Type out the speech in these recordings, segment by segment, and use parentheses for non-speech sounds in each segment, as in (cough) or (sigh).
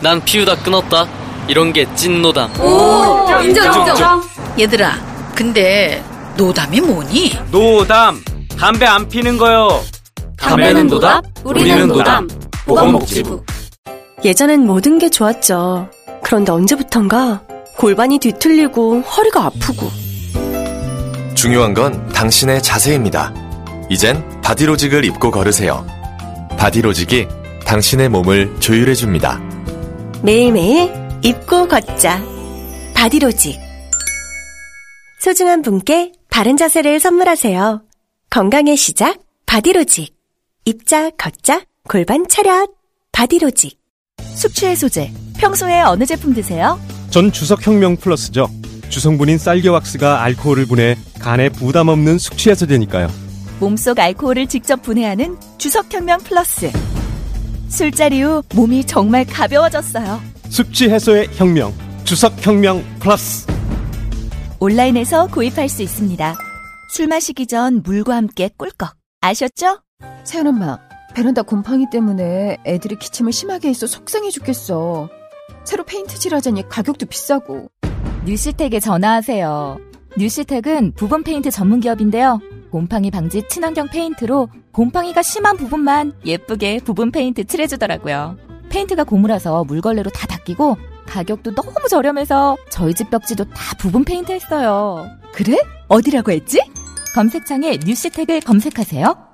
난 피우다 끊었다. 이런 게 찐 노담. 오, 인정, 인정. 얘들아, 근데 노담이 뭐니? 노담. 담배 안 피는 거요. 담배는 노담, 우리는 노담. 보건복지부. 예전엔 모든 게 좋았죠. 그런데 언제부턴가 골반이 뒤틀리고 허리가 아프고 중요한 건 당신의 자세입니다. 이젠 바디로직을 입고 걸으세요. 바디로직이 당신의 몸을 조율해줍니다. 매일매일 입고 걷자. 바디로직. 소중한 분께 바른 자세를 선물하세요. 건강의 시작, 바디로직. 입자, 걷자, 골반 차렷. 바디로직. 숙취해소제 평소에 어느 제품 드세요? 전 주석혁명 플러스죠. 주성분인 쌀겨왁스가 알코올을 분해 간에 부담 없는 숙취해소제니까요. 몸속 알코올을 직접 분해하는 주석혁명 플러스 술자리 후 몸이 정말 가벼워졌어요 숙취 해소의 혁명, 주석 혁명 플러스. 온라인에서 구입할 수 있습니다 술 마시기 전 물과 함께 꿀꺽 아셨죠? 세연 엄마, 베란다 곰팡이 때문에 애들이 기침을 심하게 해서 속상해 죽겠어. 새로 페인트칠 하자니 가격도 비싸고. 뉴시텍에 전화하세요 뉴시텍은 부분 페인트 전문 기업인데요 곰팡이 방지 친환경 페인트로 곰팡이가 심한 부분만 예쁘게 부분 페인트 칠해주더라고요 페인트가 고무라서 물걸레로 다 닦이고 가격도 너무 저렴해서 저희 집 벽지도 다 부분 페인트 했어요 그래? 어디라고 했지? 검색창에 뉴시텍을 검색하세요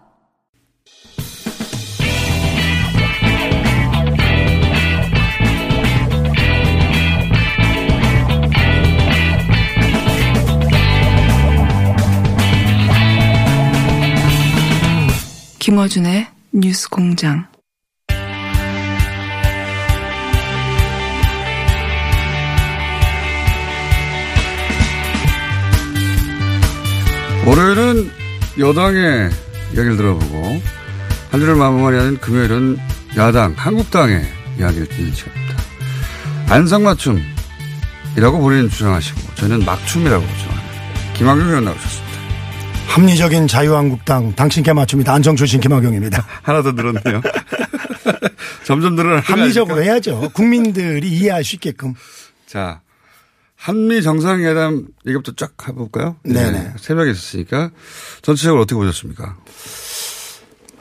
김어준의 뉴스 공장. 월요일은 여당의 이야기를 들어보고 한 주를 마무리하는 금요일은 야당 한국당의 이야기를 듣는 시간입니다. 안성맞춤이라고 본인은 주장하시고 저는 막춤이라고 주장합니다. 김학용 의원 나오셨습니다. 합리적인 자유한국당 당신께 맞춥니다. 안정 출신 김학용입니다. (laughs) 하나 더 늘었네요. (laughs) 점점 늘어나. 합리적으로 해야죠. 국민들이 이해할 수 있게끔. 자, 한미 정상회담 얘기부터 쫙 해볼까요? 네네. 새벽에 있었으니까 전체적으로 어떻게 보셨습니까?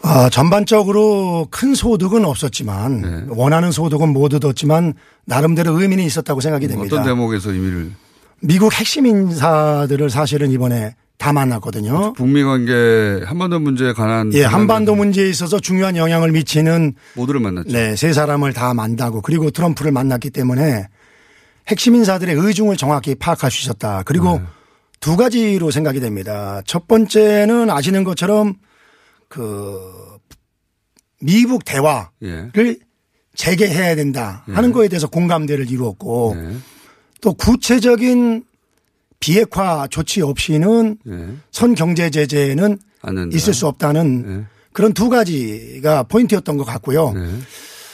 아, 전반적으로 큰 소득은 없었지만 네. 원하는 소득은 못 얻었지만 나름대로 의미는 있었다고 생각이 됩니다. 어떤 대목에서 의미를? 미국 핵심 인사들을 사실은 이번에 다 만났거든요. 북미 관계 한반도 문제에 관한 예, 한반도 문제에 있어서 중요한 영향을 미치는 모두를 만났죠. 네, 세 사람을 다 만나고 그리고 트럼프를 만났기 때문에 핵심 인사들의 의중을 정확히 파악할 수 있었다. 그리고 네. 두 가지로 생각이 됩니다. 첫 번째는 아시는 것처럼 그 미북 대화를 예. 재개해야 된다 하는 예. 거에 대해서 공감대를 이루었고 네. 또 구체적인 비핵화 조치 없이는 네. 선 경제 제재는. 있을 수 없다는 네. 그런 두 가지가 포인트였던 것 같고요. 네.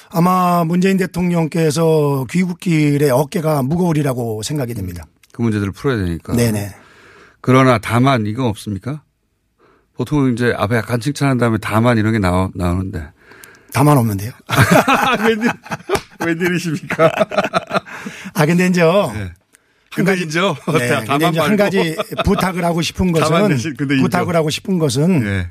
아마 문재인 대통령께서 귀국길에 어깨가 무거우리라고 생각이 됩니다. 그 문제들을 풀어야 되니까. 네네. 그러나 다만 이거 없습니까? 보통 이제 앞에 약간 칭찬한 다음에 다만 이런 게 나오, 나오는데. 다만 없는데요. (laughs) 웬일, 웬일이십니까? 아, 근데 이제 네. 한 가지, 죠 네, 근데 이제 한 가지 부탁을 하고 싶은 (laughs) 것은. 부탁을 하고 싶은 것은 네.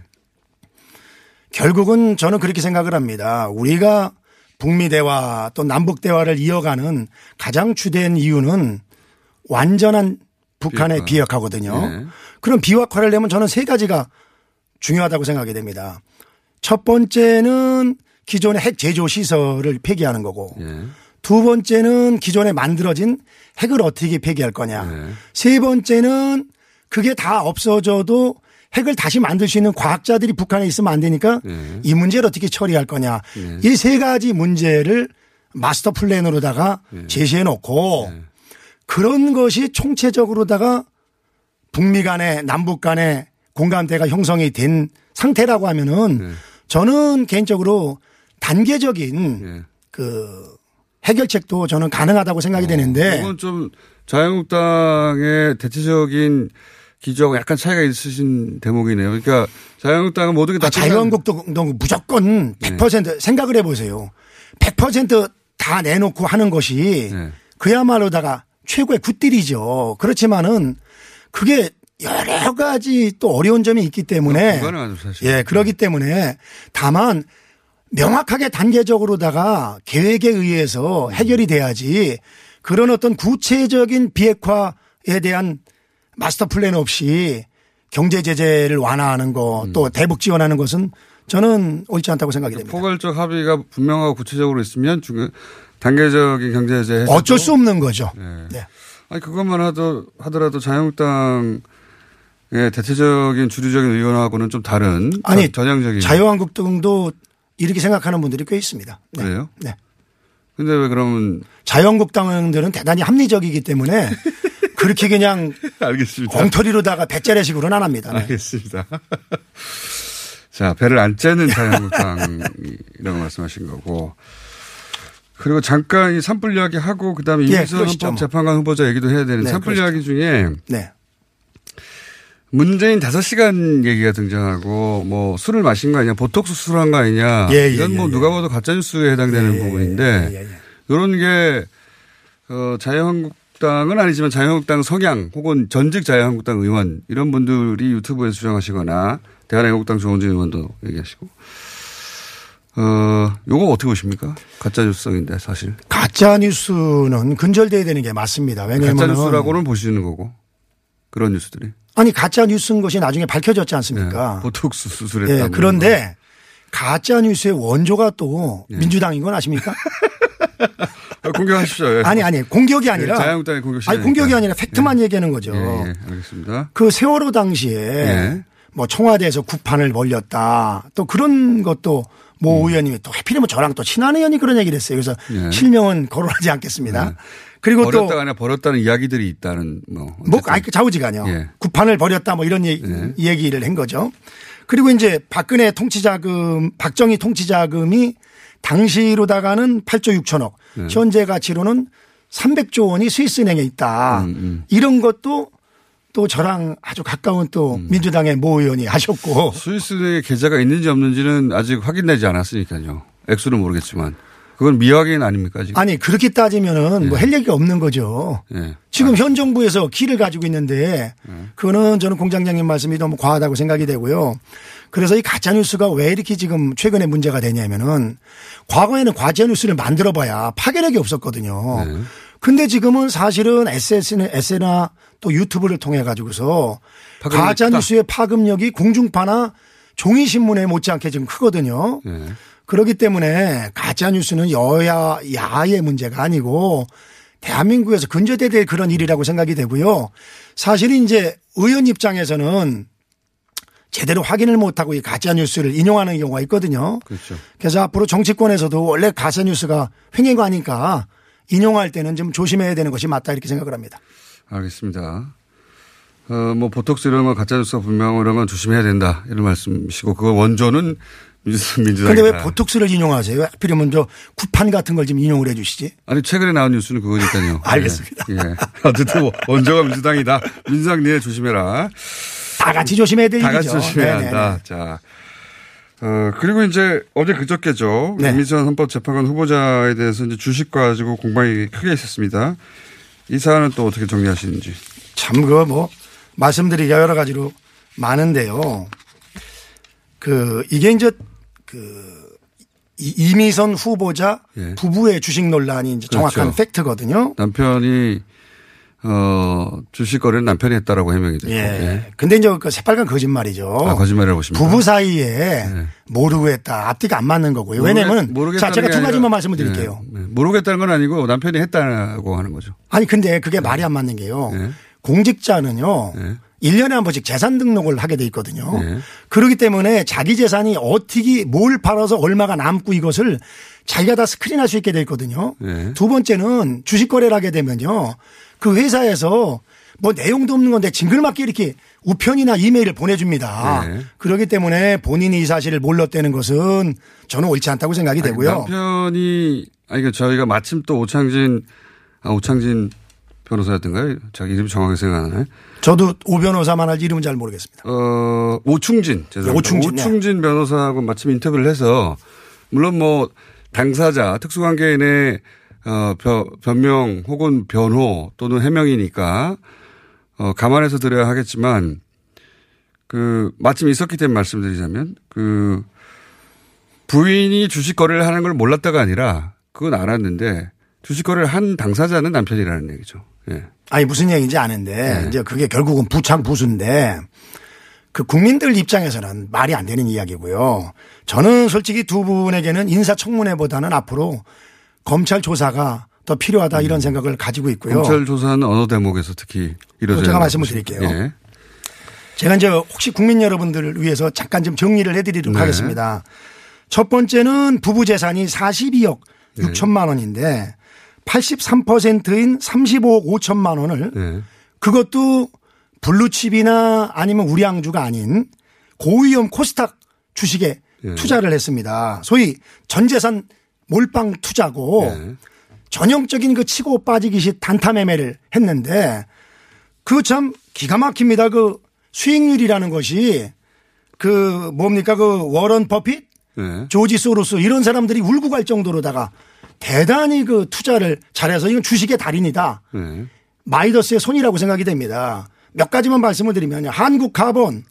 결국은 저는 그렇게 생각을 합니다. 우리가 북미 대화 또 남북 대화를 이어가는 가장 주된 이유는 완전한 북한의 비핵화. 비핵화거든요. 네. 그럼 비핵화를 내면 저는 세 가지가 중요하다고 생각이 됩니다. 첫 번째는 기존의 핵 제조 시설을 폐기하는 거고 예. 두 번째는 기존에 만들어진 핵을 어떻게 폐기할 거냐. 네. 세 번째는 그게 다 없어져도 핵을 다시 만들 수 있는 과학자들이 북한에 있으면 안 되니까 네. 이 문제를 어떻게 처리할 거냐. 네. 이세 가지 문제를 마스터 플랜으로다가 예. 제시해 놓고 그런 것이 총체적으로다가 북미 간의 남북 간의 공감대가 형성이 된 상태라고 하면은 네. 저는 개인적으로 단계적인 예. 그 해결책도 저는 가능하다고 생각이 되는데 이건 좀 자유한국당의 대체적인 기조하고 약간 차이가 있으신 대목이네요. 그러니까 자유한국당은 모든 게다 아, 자유한국당도 무조건 100% 생각을 해보세요. 100%다 내놓고 하는 것이 그야말로다가 최고의 굿딜이죠. 그렇지만은 그게 여러 가지 또 어려운 점이 있기 때문에 사실. 예, 그러기 때문에 다만 명확하게 단계적으로다가 계획에 의해서 해결이 돼야지 그런 어떤 구체적인 비핵화에 대한 마스터 플랜 없이 경제 제재를 완화하는 거또 대북 지원하는 것은 저는 옳지 않다고 생각이 됩니다. 포괄적 합의가 분명하고 구체적으로 있으면 중 단계적인 경제제 해제도 어쩔 수 없는 거죠. 네. 네. 아니 그것만 하도 하더라도 자유한국당의 대체적인 주류적인 의원하고는 좀 다른 아니 전향적인 자유한국당도 이렇게 생각하는 분들이 꽤 있습니다. 네. 그래요? 네. 근데 왜 그러면 자유한국당들은 대단히 합리적이기 때문에 (laughs) 그렇게 그냥 알겠습니다. 엉터리로다가 배짜레식으로는 안 합니다. 네. 알겠습니다. (laughs) 자, 배를 안 째는 자유한국당이라고 말씀하신 거고. 그리고 잠깐 이 산불 이야기 하고 그다음에 예, 그러시죠, 헌법재판관 후보자 얘기도 해야 되는 네, 산불 그러시죠. 이야기 중에 네. 문재인 5시간 얘기가 등장하고 뭐 술을 마신 거 아니냐 보톡스 술한 거 아니냐 예, 예, 이건 뭐 예, 누가 봐도 가짜뉴스에 해당되는 부분인데 이런 게 어, 자유한국당은 아니지만 자유한국당 성향 혹은 전직 자유한국당 의원 이런 분들이 유튜브에 주장하시거나 대한애국당 조원진 의원도 얘기하시고. 어 요거 어떻게 보십니까? 가짜뉴스성인데 사실. 가짜 뉴스는 근절돼야 되는 게 맞습니다. 왜냐하면 가짜뉴스라고는 보시는 거고. 그런 뉴스들이 아니 가짜 뉴스인 것이 나중에 밝혀졌지 않습니까? 네, 보톡스 수술했다. 예, 뭐 그런데 가짜 뉴스의 원조가 또 네. 민주당인 건 아십니까? (laughs) 아, 공격하십시오. 예. 아니 아니 공격이 아니라 네, 자유한국당의 공격 아니 공격이 아니라 팩트만 얘기하는 거죠. 예, 예, 알겠습니다. 그 세월호 당시에 예. 뭐 청와대에서 구판을 벌렸다. 또 그런 것도 모 음. 의원님이 또 하필이면 저랑 또 친한 의원이 그런 얘기를 했어요. 그래서 예. 실명은 거론하지 않겠습니다. 그리고 또 버렸다가 아니라 버렸다는 이야기들이 있다는 뭐. 뭐, 아니, 그 좌우지간요. 예. 구판을 벌였다 뭐 이런 얘기, 얘기를 한 거죠. 그리고 이제 박근혜 통치자금, 박정희 통치자금이 당시로다가는 8조 6천억, 네. 현재 가치로는 300조 원이 스위스은행에 있다. 음, 이런 것도 또 저랑 아주 가까운 또 음. 민주당의 모 의원이 하셨고. 스위스에 계좌가 있는지 없는지는 아직 확인되지 않았으니까요. 액수는 모르겠지만. 그건 미확인 아닙니까 지금? 아니 그렇게 따지면은 뭐할 얘기가 없는 거죠. 예. 지금 현 정부에서 키를 가지고 있는데 그거는 저는 공장장님 말씀이 너무 과하다고 생각이 되고요. 그래서 이 가짜 뉴스가 왜 이렇게 지금 최근에 문제가 되냐면은 과거에는 가짜 뉴스를 만들어 봐야 파괴력이 없었거든요. 네. 근데 지금은 사실은 SNS나, SNS나 또 유튜브를 통해 가지고서 가짜. 뉴스의 파급력이 공중파나 종이 신문에 못지않게 지금 크거든요. 예. 그렇기 때문에 가짜 뉴스는 여야 야의 문제가 아니고 대한민국에서 근절돼야 될 그런 일이라고 생각이 되고요. 사실 이제 의원 입장에서는 제대로 확인을 못하고 이 가짜 뉴스를 인용하는 경우가 있거든요. 그렇죠. 그래서 앞으로 정치권에서도 원래 가짜 뉴스가 횡행하니까 인용할 때는 좀 조심해야 되는 것이 맞다 이렇게 생각을 합니다. 알겠습니다. 어, 뭐 보톡스 이런 건 가짜뉴스가 분명한 이런 건 조심해야 된다 이런 말씀이시고 그거 원조는 민주당. 그런데 왜 보톡스를 인용하세요? 하필이면 저 구판 같은 걸좀 인용을 해 주시지? 아니 최근에 나온 뉴스는 그거니까요. (laughs) 알겠습니다. 예. 예. 어쨌든 원조가 민주당이다. 민주당 니네 조심해라. 다 같이 조심해야 될다 같이. 조심해야. 한다. 자. 어, 그리고 이제 어제 그저께죠. 네. 김미선 헌법재판관 후보자에 대해서 이제 주식 가지고 공방이 크게 있었습니다. 이 사안은 또 어떻게 정리하시는지. 참, 그 뭐, 말씀드리기가 여러 가지로 많은데요. 그, 이게 이제 그, 이- 이미선 후보자 예. 부부의 주식 논란이 이제 정확한 그렇죠. 팩트거든요. 남편이 어, 주식 거래는 남편이 했다라고 해명이 됐고. 예. 예. 근데 이제 그 새빨간 거짓말이죠. 아, 거짓말이라고 보십니까? 부부 사이에 모르고 했다. 앞뒤가 안 맞는 거고요. 왜냐면 자, 제가 두게 가지만 말씀을 드릴게요. 네, 네. 모르겠다는 건 아니고 남편이 했다고 하는 거죠. 아니 근데 그게 말이 안 맞는 게요. 공직자는요. 네. 일 1년에 한 번씩 재산 등록을 하게 돼 있거든요. 네. 그렇기 때문에 자기 재산이 어떻게 뭘 팔아서 얼마가 남고 이것을 자기가 다 스크린할 수 있게 돼 있거든요. 네. 두 번째는 주식 거래를 하게 되면요. 그 회사에서 뭐 내용도 없는 건데 징글맞게 이렇게 우편이나 이메일을 보내줍니다. 네. 그렇기 때문에 본인이 이 사실을 몰랐다는 것은 저는 옳지 않다고 생각이 아니, 되고요. 남편이 아니 그 저희가 마침 또 오창진 아 오창진 변호사였던가요? 자기 이름 정확히 생각 안 나요? 저도 오 변호사만 할 이름은 잘 모르겠습니다. 어 오충진 죄송합니다. 오충진, 네. 오충진 변호사하고 마침 인터뷰를 해서 물론 뭐 당사자 특수관계인의 어 변- 변명 혹은 변호 또는 해명이니까 어 감안해서 드려야 하겠지만 그 마침 있었기 때문에 말씀드리자면 그 부인이 주식 거래를 하는 걸 몰랐다가 아니라 그건 알았는데 주식 거래를 한 당사자는 남편이라는 얘기죠. 예. 아니 무슨 얘기인지 아는데 네. 이제 그게 결국은 부창 부수인데 그 국민들 입장에서는 말이 안 되는 이야기고요. 저는 솔직히 두 분에게는 인사청문회보다는 앞으로 검찰 조사가 더 필요하다 이런 생각을 가지고 있고요. 검찰 조사는 어느 대목에서 특히 이루어져야 제가 말씀을? 드릴게요. 예. 제가 이제 혹시 국민 여러분들을 위해서 잠깐 좀 정리를 해드리도록 네. 하겠습니다. 첫 번째는 부부 재산이 42억 네. 6천만 원인데 83%인 35억 5천만 원을 네. 그것도 블루칩이나 아니면 우량주가 아닌 고위험 코스닥 주식에 네. 투자를 했습니다. 소위 전재산 몰빵 투자고 네. 전형적인 그 치고 빠지기식 단타 매매를 했는데 그 참 기가 막힙니다. 그 수익률이라는 것이 그 뭡니까 그 워런 버핏, 네. 조지 소로스 이런 사람들이 울고 갈 정도로다가 대단히 그 투자를 잘해서 이건 주식의 달인이다. 네. 마이더스의 손이라고 생각이 됩니다. 몇 가지만 말씀을 드리면 한국 카본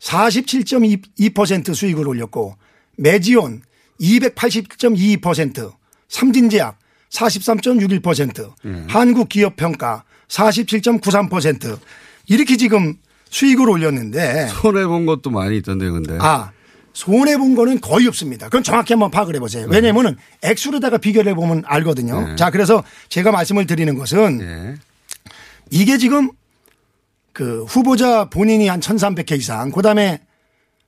47.2% 수익을 올렸고 메지온 280.22%, 삼진제약 43.61%, 음. 한국기업평가 47.93% 이렇게 지금 수익을 올렸는데 손해 본 것도 많이 있던데요, 근데. 아 손해 본 거는 거의 없습니다. 그건 정확히 한번 파악을 해보세요. 왜냐면은 액수로다가 비교를 해보면 알거든요. 네. 자 그래서 제가 말씀을 드리는 것은 예. 이게 지금 그 후보자 본인이 한 1,300회 이상, 그 다음에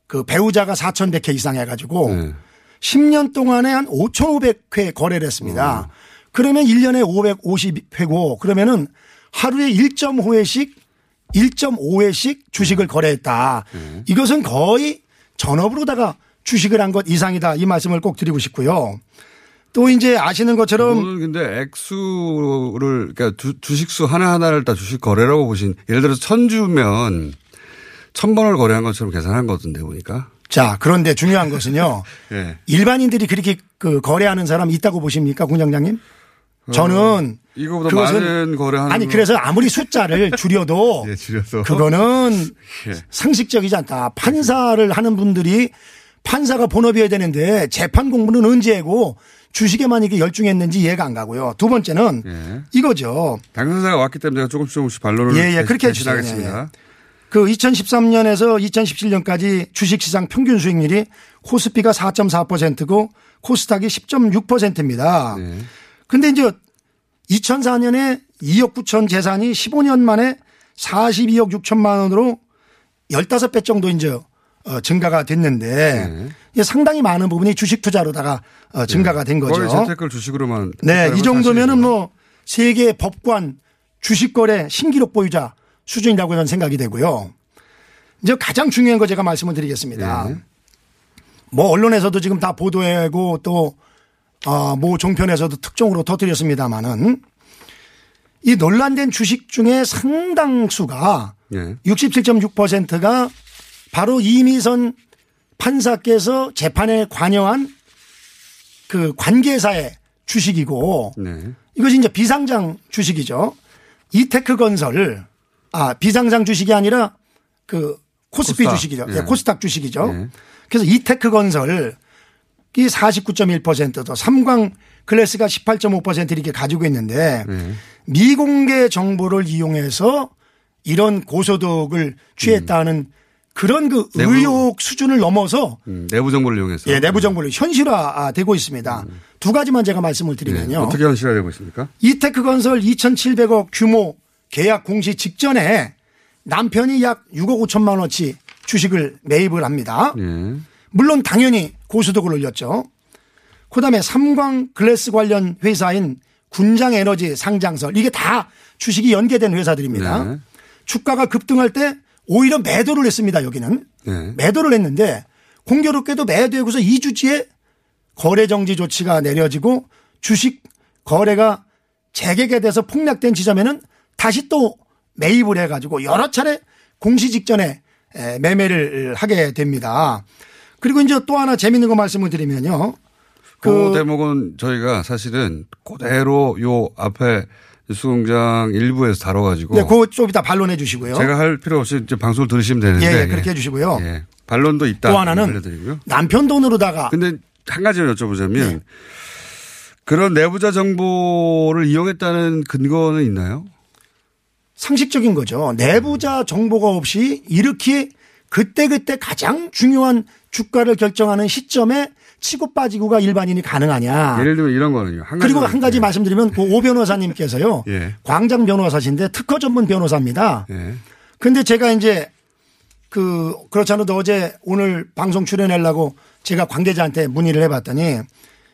그 배우자가 4,100회 이상 해가지고 네. 10년 동안에 한 5,500회 거래를 했습니다. 그러면 1년에 550회고 그러면은 하루에 1.5회씩 1.5회씩 주식을 거래했다. 이것은 거의 전업으로다가 주식을 한 것 이상이다. 이 말씀을 꼭 드리고 싶고요. 또 이제 아시는 것처럼 근데 액수를 그러니까 주, 주식수 하나 하나를 다 주식 거래라고 보신 예를 들어서 천 주면 천 번을 거래한 것처럼 계산한 거던데 보니까. 자, 그런데 중요한 것은요. (laughs) 예. 일반인들이 그렇게 그 거래하는 사람 있다고 보십니까, 공장장님? 저는 어, 이거보다 그것은- 많은 거래하는 아니 거- 그래서 아무리 숫자를 (laughs) 줄여도 예, 줄여서 그거는 예. 상식적이지 않다. 판사를 하는 분들이 판사가 본업이어야 되는데 재판 공부는 언제 하고 주식에만 이게 열중했는지 이해가 안 가고요. 두 번째는 예. 이거죠. 당사자가 왔기 때문에 제가 조금씩 조금씩 반론을 예, 예. 대- 그렇게 해주세요. 대신하겠습니다. 그 2013년에서 2017년까지 주식시장 평균 수익률이 코스피가 4.4%고 코스닥이 10.6%입니다. 네. 근데 이제 2004년에 2억 9천 재산이 15년 만에 42억 6천만 원으로 15배 정도 이제 어, 증가가 됐는데 이게 상당히 많은 부분이 주식 투자로다가 어, 증가가 된 거죠. 거의 재테크를 주식으로만. 네, 이. 정도면은 뭐 세계 법관 주식거래 신기록 보유자 수준이라고 저는 생각이 되고요. 이제 가장 중요한 거 제가 말씀을 드리겠습니다. 네. 뭐 언론에서도 지금 다 보도하고 또 어, 모 종편에서도 특종으로 터뜨렸습니다마는 이 논란된 주식 중에 상당수가 예. 67.6%가 바로 이미선 판사께서 재판에 관여한 그 관계사의 주식이고 네. 이것이 이제 비상장 주식이죠. 이테크 건설 아 비상장 주식이 아니라 그 코스피 코스닥. 주식이죠. 예. 예, 코스닥 주식이죠. 네. 그래서 이테크 건설 이 49.1%또 삼광 글래스가 18.5% 이렇게 가지고 있는데 네. 미공개 정보를 이용해서 이런 고소득을 취했다는 그런 그 음. 내부- 의혹 수준을 넘어서 음, 내부 정보를 이용해서. 예, 내부 정보를 현실화되고 있습니다. 두 가지만 제가 말씀을 네. 드리면요. 어떻게 현실화되고 있습니까? 이테크 건설 2,700억 규모 계약 공시 직전에 남편이 약 6억 5천만 원어치 주식을 매입을 합니다. 예. 물론 당연히 고소득을 올렸죠. 그 다음에 삼광 글래스 관련 회사인 군장 에너지 상장설 이게 다 주식이 연계된 회사들입니다. 네. 주가가 급등할 때 오히려 매도를 했습니다. 여기는 네. 매도를 했는데 공교롭게도 매도하고서 2주치에 거래 정지 조치가 내려지고 주식 거래가 재개가 돼서 폭락된 지점에는 다시 또 매입을 해가지고 여러 차례 공시 직전에 에, 매매를 하게 됩니다. 그리고 이제 또 하나 재밌는 거 말씀을 드리면요. 그, 그 대목은 저희가 사실은 그대로 요 앞에 뉴스공장 일부에서 다뤄가지고 네, 그거 좀 이따 반론해 주시고요. 제가 할 필요 없이 이제 방송을 들으시면 되는데 예, 예, 그렇게 해주시고요. 예. 반론도 있다. 또 하나는 알려드리고요. 남편 돈으로다가 근데 한 가지만 여쭤보자면 네. 그런 내부자 정보를 이용했다는 근거는 있나요? 상식적인 거죠. 내부자 정보가 없이 이렇게 그때그때 가장 중요한 주가를 결정하는 시점에 치고 빠지고가 일반인이 가능하냐. 예를 들면 이런 거는요. 한 그리고 한 가지 말씀드리면 그 오 변호사님께서요. (laughs) 예. 광장 변호사신데 특허 전문 변호사입니다. 예. 근데 제가 이제 그 그렇지 않아도 어제 오늘 방송 출연하려고 제가 관계자한테 문의를 해봤더니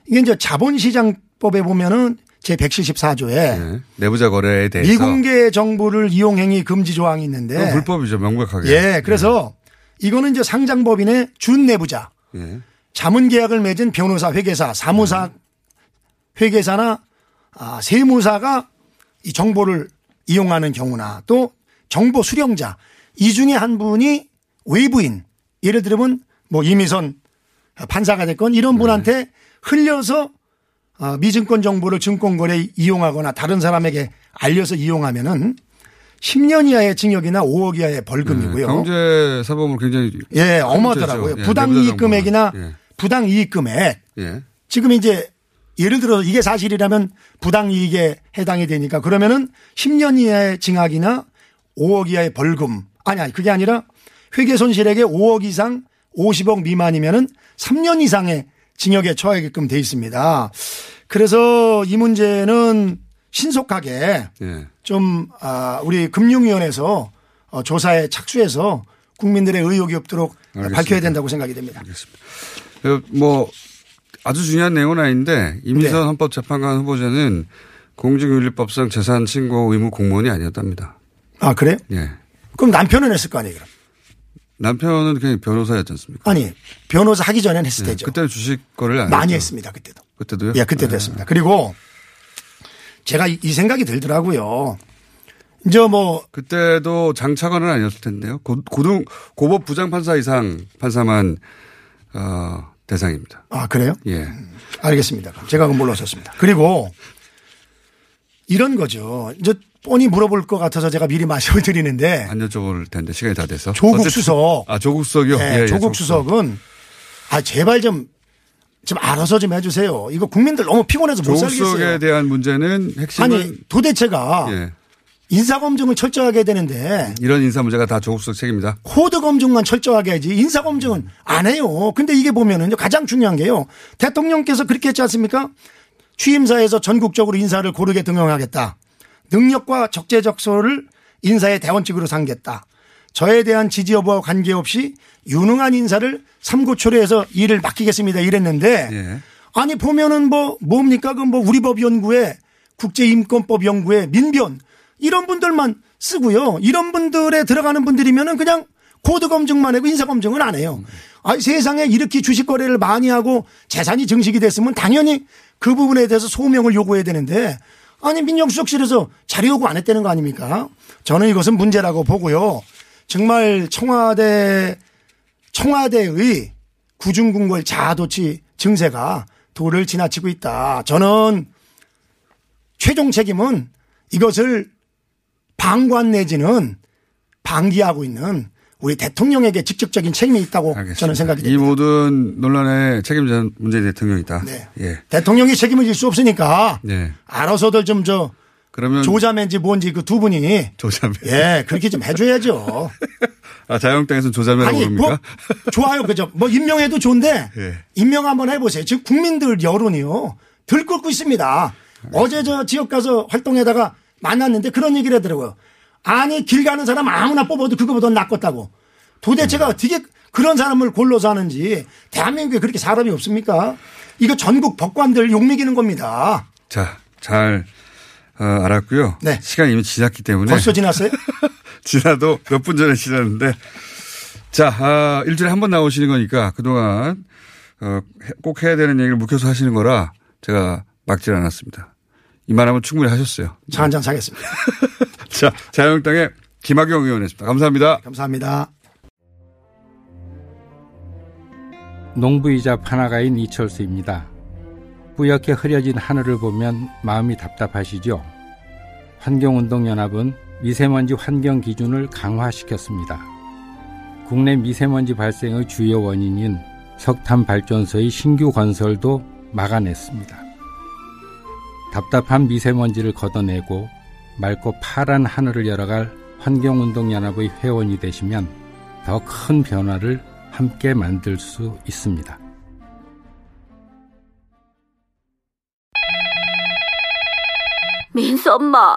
이게 이제 자본시장법에 보면은 제 174조에 예. 내부자 거래에 대해서 미공개 정보를 이용 행위 금지 조항이 있는데 불법이죠. 명백하게. 예, 그래서 이거는 이제 상장법인의 준 내부자. 예. 자문 계약을 맺은 변호사, 회계사, 사무사, 회계사나 아, 세무사가 이 정보를 이용하는 경우나 또 정보 수령자. 이 중에 한 분이 외부인. 예를 들면 뭐 이미선 판사가 됐건 이런 분한테 흘려서 어, 미증권 정보를 증권거래에 이용하거나 다른 사람에게 알려서 이용하면은 10년 이하의 징역이나 5억 이하의 벌금이고요. 네, 경제 사범을 굉장히 예. 문제죠. 예, 부당 이익 금액이나. 예. 부당 이익 금액. 예. 지금 이제 예를 들어 이게 사실이라면 부당 이익에 해당이 되니까 그러면은 10년 이하의 징역이나 5억 이하의 벌금. 아니 아니 그게 아니라 회계 손실액의 5억 이상 50억 미만이면은 3년 이상의 징역에 처하게끔 돼 있습니다. 그래서 이 문제는 신속하게 예. 좀, 아, 우리 금융위원회에서 어, 조사에 착수해서 국민들의 의혹이 없도록 알겠습니다. 밝혀야 된다고 생각이 됩니다. 그뭐 아주 중요한 내용은 아닌데 이미선 네. 헌법재판관 후보자는 공직윤리법상 재산 신고 의무 공무원이 아니었답니다. 아, 그래요? 예. 그럼 남편은 했을 거 아니에요, 그럼? 남편은 그냥 변호사였지 않습니까? 아니, 변호사 하기 전에는 했을 예. 때죠. 그때는 주식 거래를 안 많이. 했습니다, 그때도. 그때도요? 예, 그때도 예. 했습니다. 그리고 제가 이, 이 생각이 들더라고요. 이제 뭐 그때도 장차관은 아니었을 텐데요. 고, 고등 고법 부장 판사 이상 판사만 어, 대상입니다. 아, 그래요? 예. 알겠습니다. 그럼 제가 그건 몰랐었습니다. 그리고 이런 거죠. 이제 뻔히 물어볼 것 같아서 제가 미리 말씀을 (laughs) 드리는데 안 여쭤볼 텐데 시간이 다 돼서. 조국 어쨌든- 수석. 아 조국 수석이요. 네, 예, 예, 조국 수석은 아 제발 좀 좀 알아서 좀 해주세요. 이거 국민들 너무 피곤해서 못 살겠어요. 수석에 대한 문제는 핵심은 아니 도대체가 예. 인사 검증을 철저하게 해야 되는데 이런 인사 문제가 다 조국 수석 책임이다. 코드 검증만 철저하게 해야지 인사 검증은 안 해요. 근데 이게 보면은 가장 중요한 게요. 대통령께서 그렇게 했지 않습니까? 취임사에서 전국적으로 인사를 고르게 등용하겠다. 능력과 적재적소를 인사의 대원칙으로 삼겠다. 저에 대한 지지 여부와 관계없이 유능한 인사를 삼고초려해서 일을 맡기겠습니다. 이랬는데 예. 아니 보면은 뭐 뭡니까 그 뭐 우리법연구회 국제인권법 연구회 민변 이런 분들만 쓰고요. 이런 분들에 들어가는 분들이면은 그냥 코드 검증만 하고 인사 검증은 안 해요. 아 세상에 이렇게 주식 거래를 많이 하고 재산이 증식이 됐으면 당연히 그 부분에 대해서 소명을 요구해야 되는데 아니 민정수석실에서 자료 요구 안 했다는 거 아닙니까? 저는 이것은 문제라고 보고요. 정말 청와대 청와대의 구중궁궐 자아도취 증세가 도를 지나치고 있다. 저는 최종 책임은 이것을 방관 내지는 방기하고 있는 우리 대통령에게 직접적인 책임이 있다고 저는 생각이 이 됩니다. 모든 논란의 책임자는 문재인 대통령이다. 네. 예. 대통령이 책임을 질 수 없으니까 예. 알아서들 좀 저 그러면 조자매인지 뭔지 그 두 분이 조자매. 예 그렇게 좀 해줘야죠. (laughs) 아 자유한국당에서는 조자매라고 부릅니까? 뭐 좋아요 그죠. 뭐 임명해도 좋은데 예. 임명 한번 해보세요. 지금 국민들 여론이요 들끓고 있습니다. 어제 저 지역 가서 활동에다가 만났는데 그런 얘기를 하더라고요. 아니 길 가는 사람 아무나 뽑아도 그거보다 낫겠다고. 도대체가 음. 어떻게 그런 사람을 골라서 하는지 대한민국에 그렇게 사람이 없습니까? 이거 전국 법관들 욕먹이는 겁니다. 자, 잘 어, 알았고요. 네. 시간이 이미 지났기 때문에 벌써 지났어요? (laughs) 지나도 몇 분 전에 지났는데 자, 아, 일주일에 한 번 나오시는 거니까 그동안 어, 해- 꼭 해야 되는 얘기를 묵혀서 하시는 거라 제가 막질 않았습니다. 이만하면 충분히 하셨어요. 차 한 잔 사겠습니다. (laughs) 자, 자유한국당의 김학용 의원이었습니다. 감사합니다. 감사합니다. 농부이자 판화가인 이철수입니다. 뿌옇게 흐려진 하늘을 보면 마음이 답답하시죠? 환경운동연합은 미세먼지 환경 기준을 강화시켰습니다. 국내 미세먼지 발생의 주요 원인인 석탄 발전소의 신규 건설도 막아냈습니다. 답답한 미세먼지를 걷어내고 맑고 파란 하늘을 열어갈 환경운동연합의 회원이 되시면 더 큰 변화를 함께 만들 수 있습니다. 민수 엄마,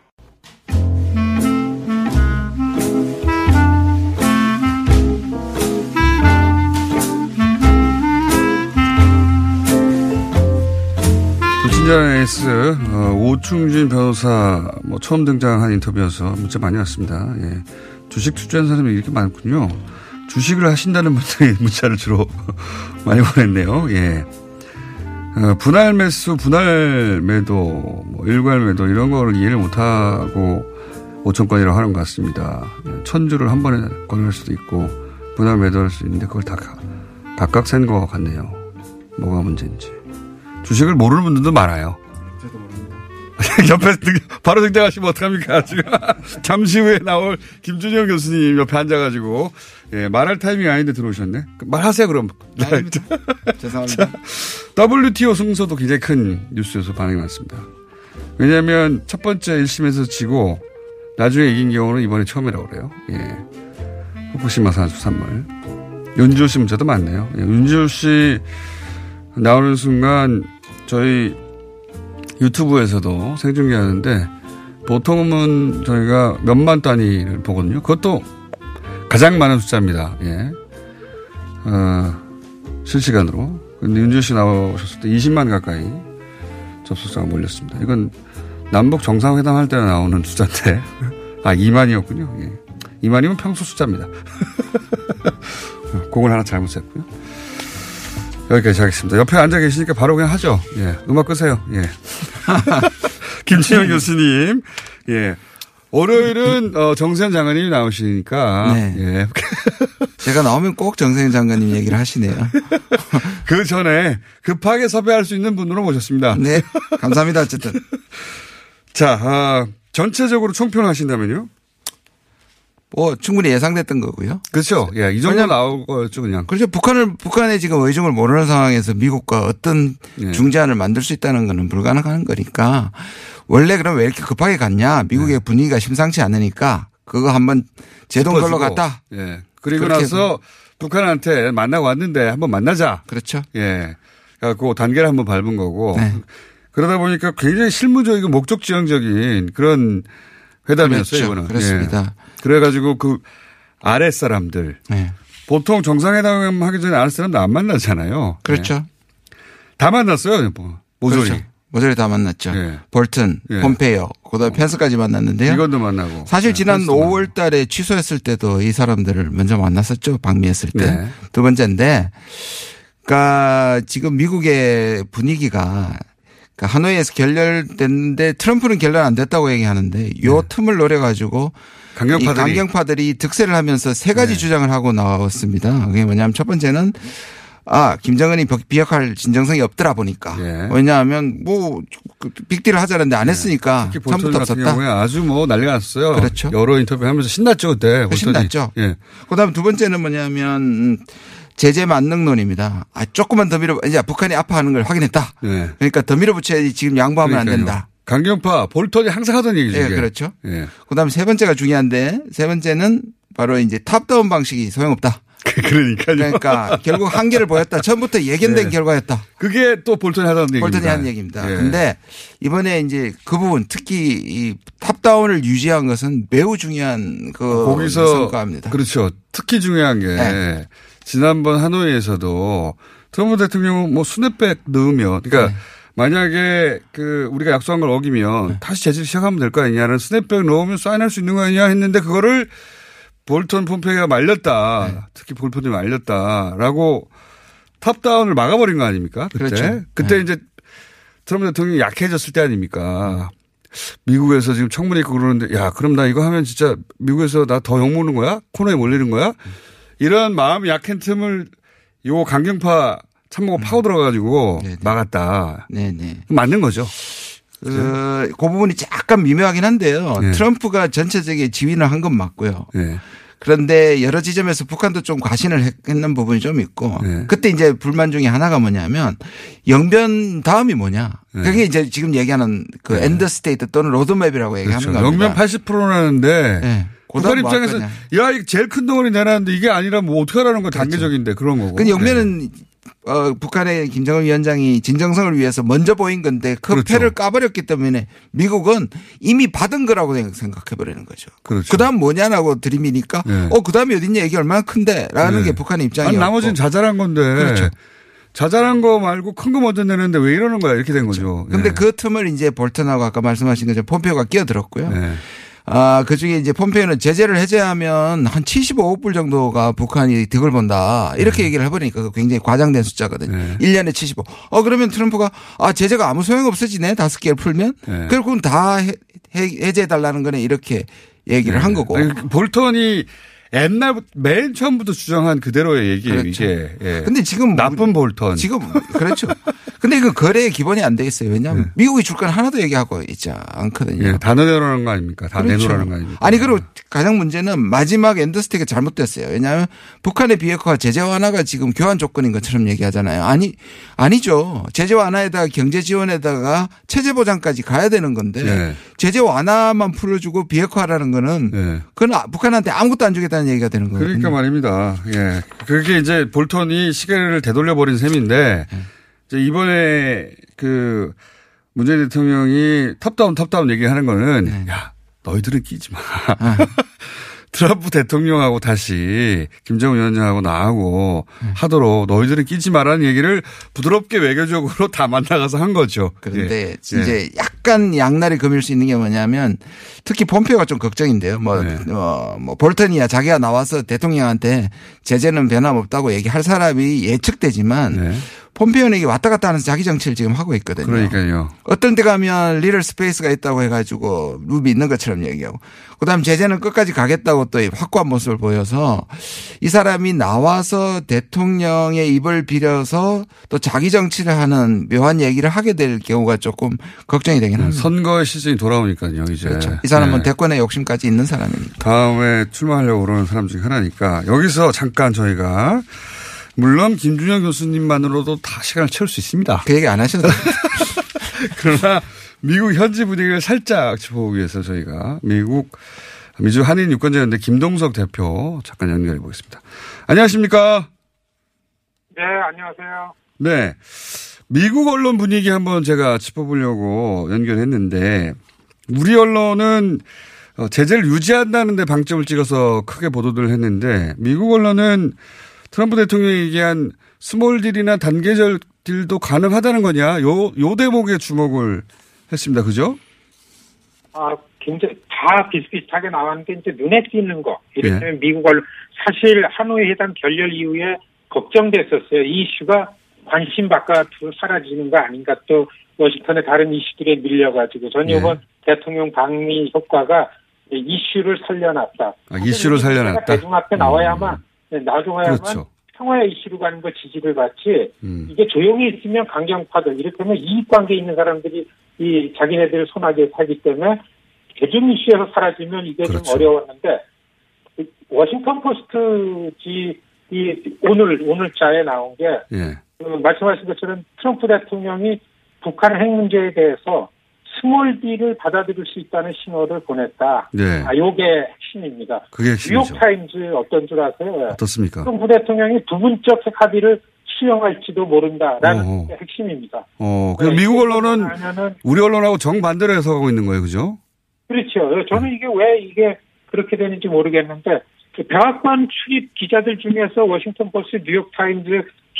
친절 에이스 어, 오충진 변호사 뭐 처음 등장한 인터뷰여서 문자 많이 왔습니다. 예. 주식 투자한 사람이 이렇게 많군요. 주식을 하신다는 분들이 (laughs) 문자를 주로 (laughs) 많이 보냈네요. 예. 어, 분할 매수, 분할 매도, 뭐 일괄 매도 이런 거를 이해를 못하고 5천 건이라고 하는 것 같습니다. 예, 천 주를 한 번에 꺼낼 수도 있고 분할 매도할 수 있는데 그걸 다 가- 각각 센 것 같네요. 뭐가 문제인지. 주식을 모르는 분들도 많아요. (laughs) 옆에 등- 바로 등장하시면 어떡합니까? (laughs) 지금 잠시 후에 나올 김준영 교수님 옆에 앉아가지고 예, 말할 타이밍이 아닌데 들어오셨네. 그 말하세요 그럼. (laughs) 죄송합니다. 자, WTO 승소도 굉장히 큰 뉴스여서 반응이 많습니다. 왜냐하면 첫 번째 1심에서 지고 나중에 이긴 경우는 이번에 처음이라고 그래요. 예. 후쿠시마 산수 산물. 윤지호 씨 문자도 많네요. 예, 윤지호 씨 나오는 순간 저희 유튜브에서도 생중계하는데 보통은 저희가 몇만 단위를 보거든요. 그것도 가장 많은 숫자입니다. 예. 어, 실시간으로. 근데 윤지호 씨 나오셨을 때 20만 가까이 접속자가 몰렸습니다. 이건 남북 정상회담 할 때 나오는 숫자인데. (laughs) 아, 2만이었군요. 예. 2만이면 평소 숫자입니다. (laughs) 그걸 하나 잘못 셌고요. 여기까지 하겠습니다. 옆에 앉아 계시니까 바로 그냥 하죠. 예. 음악 끄세요. 예. (laughs) 김치영 교수님. 예. 월요일은 어, 정세현 장관님이 나오시니까. 네. 예. (laughs) 제가 나오면 꼭 정세현 장관님 얘기를 하시네요. (laughs) 그 전에 급하게 섭외할 수 있는 분으로 모셨습니다. 네. 감사합니다. 어쨌든. 자, 아, 전체적으로 총평하신다면요? 뭐 충분히 예상됐던 거고요. 그렇죠. 예, 이 정도 나올 거였죠, 그냥. 그렇죠. 북한을 북한의 지금 의중을 모르는 상황에서 미국과 어떤 예. 중재안을 만들 수 있다는 것은 불가능한 거니까 원래 그럼 왜 이렇게 급하게 갔냐? 미국의 분위기가 심상치 않으니까 그거 한번 제동 걸로 짚어주고. 갔다. 예. 그리고 나서 북한한테 만나고 왔는데 한번 만나자. 그렇죠. 예. 그래갖고 단계를 한번 밟은 거고. 네. 그러다 보니까 굉장히 실무적이고 목적 지향적인 그런 회담이었어요. 이거는. 그렇습니다. 예. 그래가지고 그 아래 사람들. 네. 보통 정상회담 하기 전에 아래 사람들 안 만나잖아요. 그렇죠. 예. 다 만났어요, 뭐. 모조리. 그렇죠. 모조리 다 만났죠. 볼튼, 예. 폼페이오, 그다음에 펜스까지 만났는데요. 이건도 만나고. 사실 네, 지난 펜스도 5월 달에 취소했을 때도 이 사람들을 먼저 만났었죠. 방미했을 때. 네. 두 번째인데, 그러니까 지금 미국의 분위기가 그러니까 하노이에서 결렬됐는데 트럼프는 결렬 안 됐다고 얘기하는데 요 틈을 노려가지고 네. 강경파들이. 이 강경파들이 득세를 하면서 세 가지 네. 주장을 하고 나왔습니다. 그게 뭐냐면 첫 번째는 아 김정은이 비- 비핵화할 진정성이 없더라 보니까 왜냐하면 뭐 빅딜을 하자는데 안 했으니까 네. 특히 볼턴 처음부터 같은 없었다. 아주 뭐 난리가 났어요. 그렇죠. 여러 인터뷰 하면서 신났죠 그때. 신났죠. 예. 그다음 두 번째는 뭐냐면 음, 제재 만능론입니다. 아 조금만 더 밀어 이제 북한이 아파하는 걸 확인했다. 네. 그러니까 더 밀어붙여야지 지금 양보하면 안 그러니까요. 된다. 강경파 볼턴이 항상 하던 얘기죠. 예, 이게. 그렇죠. 예. 그다음에 세 번째가 중요한데 세 번째는 바로 이제 top-down 방식이 소용없다. (laughs) 그러니까요. 그러니까 결국 한계를 보였다. 처음부터 예견된 네. 결과였다. 그게 또 볼턴이 하던 얘기입니다. 볼턴이 한 얘기입니다. 예. 근데 이번에 이제 그 부분 특히 이 top-down을 유지한 것은 매우 중요한 그 거기서 성과입니다. 그렇죠. 특히 중요한 게 네. 지난번 하노이에서도 트럼프 대통령은 뭐 스냅백 넣으면 그러니까 네. 만약에 그 우리가 약속한 걸 어기면 다시 제재 시작하면 될 거 아니냐는 스냅백 넣으면 사인할 수 있는 거 아니냐 했는데 그거를 볼턴 폼페오가 말렸다. 네. 특히 볼턴이 말렸다라고 top-down을 막아버린 거 아닙니까? 그때 그렇죠. 그때 이제 트럼프 대통령이 약해졌을 때 아닙니까? 미국에서 지금 청문회 있고 그러는데 야 그럼 나 이거 하면 진짜 미국에서 나 더 욕먹는 거야? 코너에 몰리는 거야? 이런 마음이 약한 틈을 요 강경파 참모가 파고 들어가지고 막았다. 네네. 맞는 거죠. 그, 그 부분이 약간 미묘하긴 한데요. 네. 트럼프가 전체적인 지휘는 한건 맞고요. 네. 그런데 여러 지점에서 북한도 좀 과신을 했- 했는 부분이 좀 있고 네. 그때 이제 불만 중에 하나가 뭐냐면 영변 다음이 뭐냐. 네. 그게 이제 지금 얘기하는 그 네. end state 또는 로드맵이라고 얘기하는 그렇죠. 겁니다. 영변 80%라는데 네. 북한 그다음 뭐할 입장에서 거냐. 야, 이거 제일 큰 덩어리 내놨는데 이게 아니라 뭐 어떻게 하라는 거 단계적인데 그런 거고. 그 영면은 어, 북한의 김정은 위원장이 진정성을 위해서 먼저 보인 건데 그 그렇죠. 패를 까버렸기 때문에 미국은 이미 받은 거라고 생각해 버리는 거죠. 그렇죠. 그 다음 뭐냐라고 들이미니까 네. 어, 그 다음이 어딨냐 이게 얼마나 큰데 라는 네. 게 북한의. 아니, 나머지는 자잘한 건데. 그렇죠. 자잘한 거 말고 큰 거 먼저 내는데 왜 이러는 거야 이렇게 된 거죠. 근데 예. 그 틈을 이제 볼턴하고 아까 말씀하신 것처럼 폼페오가 끼어들었고요. 네. 아, 그 중에 이제 폼페이는 제재를 해제하면 한 75억 불 정도가 북한이 득을 본다. 네. 이렇게 얘기를 해버리니까 그 굉장히 과장된 숫자거든요. 1년에 75. 어, 그러면 트럼프가 아, 제재가 아무 소용 없어지네. 다섯 개를 풀면. 네. 결국은 다 해, 제해 달라는 거네. 이렇게 얘기를 한 거고. 아니, 볼턴이 옛날 맨 처음부터 주장한 그대로의 얘기예요 그렇죠. 이게. 예. 근데 지금 나쁜 볼턴. 지금 그렇죠. (laughs) 근데 이거 거래의 기본이 안돼 있어요. 왜냐하면 미국이 줄 건 하나도 얘기하고 있지 않거든요. 예, 다 내놓으라는 거 아닙니까? 다 그렇죠. 내놓으라는 거 아닙니까? 아니 그리고 가장 문제는 마지막 엔더스테이가 잘못됐어요. 왜냐하면 북한의 비핵화 제재 완화가 지금 교환 조건인 것처럼 얘기하잖아요. 아니 아니죠. 제재 완화에다가 경제 지원에다가 체제 보장까지 가야 되는 건데 네. 제재 완화만 풀어주고 비핵화라는 거는 네. 그건 아- 북한한테 아무것도 안 주겠다는 얘기가 되는 거거든요. 그러니까 말입니다. 예. 그게 이제 볼턴이 시계를 되돌려 버린 셈인데 네. 이제 이번에 그 문재인 대통령이 top-down top-down 얘기하는 거는 네. 야 너희들은 끼지 마. 아. 트럼프 대통령하고 다시 김정은 위원장하고 나하고 하도록 너희들은 끼지 마라는 얘기를 부드럽게 외교적으로 다 만나가서 한 거죠. 그런데 예. 이제 약간 양날의 검일 수 있는 게 뭐냐면 특히 폼페오가 좀 걱정인데요. 뭐, 네. 어, 뭐 볼턴이야 자기가 나와서 대통령한테 제재는 변함없다고 얘기할 사람이 예측되지만 폼페오는 이게 왔다 갔다 하면서 자기 정치를 지금 하고 있거든요. 네. 그러니까요. 어떤 데 가면 little space가 있다고 해가지고 룹이 있는 것처럼 얘기하고 그다음 제재는 끝까지 가겠다고 또 확고한 모습을 보여서 이 사람이 나와서 대통령의 입을 빌어서 또 자기 정치를 하는 묘한 얘기를 하게 될 경우가 조금 걱정이 되긴 합니다. 선거의 시즌이 돌아오니까요, 이제. 그렇죠. 이 사람은 네. 대권의 욕심까지 있는 사람입니다. 다음에 출마하려고 그러는 사람 중에 하나니까 여기서 잠깐 저희가 물론 김준영 교수님만으로도 다 시간을 채울 수 있습니다. 그 얘기 안 하셔도 (laughs) 그러나 미국 현지 분위기를 살짝 짚어보기 위해서 저희가 미국 미주 한인 유권자연대 김동석 대표 잠깐 연결해 보겠습니다. 안녕하십니까? 네, 안녕하세요. 네. 미국 언론 분위기 한번 제가 짚어보려고 연결했는데 우리 언론은 어, 제재를 유지한다는 데 방점을 찍어서 크게 보도를 했는데 미국 언론은 트럼프 대통령이 얘기한 small deal이나 단계적 deal도 가능하다는 거냐 요, 요 대목에 주목을 했습니다. 그죠? 아, 굉장히 다 비슷비슷하게 나왔는데 이제 눈에 띄는 거. 예. 이를테면 미국 언론 사실 하노이 회담 결렬 이후에 걱정됐었어요. 이 이슈가 관심 바깥으로 사라지는 거 아닌가 또 워싱턴의 다른 이슈들에 밀려가지고 전 예. 이번 대통령 방미 효과가 이슈를 살려놨다. 아, 이슈를 살려놨다. 대중 앞에 나와야만 네, 나중에야만 그렇죠. 평화의 이슈로 가는 거 지지를 받지 음. 이게 조용히 있으면 강경파들 이렇게 하면 이익관계 있는 사람들이 이 자기네들 손아귀에 살기 때문에 대중 이슈에서 사라지면 이게 그렇죠. 좀 어려웠는데 이 워싱턴 포스트 지, 이 오늘 오늘 자에 나온 게 예. 그 말씀하신 것처럼 트럼프 대통령이 북한 핵 문제에 대해서 small deal을 받아들일 수 있다는 신호를 보냈다. 네. 아, 요게 핵심입니다. 그게 핵심이죠. 뉴욕타임즈 어떤 줄 아세요? 어떻습니까? 트럼프 대통령이 부분적 핵 합의를 수용할지도 모른다라는 어허. 게 핵심입니다. 어, 그 네, 미국 언론은 우리 언론하고 정반대로 해석하고 있는 거예요. 그죠? 그렇죠. 저는 이게 왜 이게 그렇게 되는지 모르겠는데 그 백악관 출입 기자들 중에서 워싱턴 포스트, 뉴욕 타임즈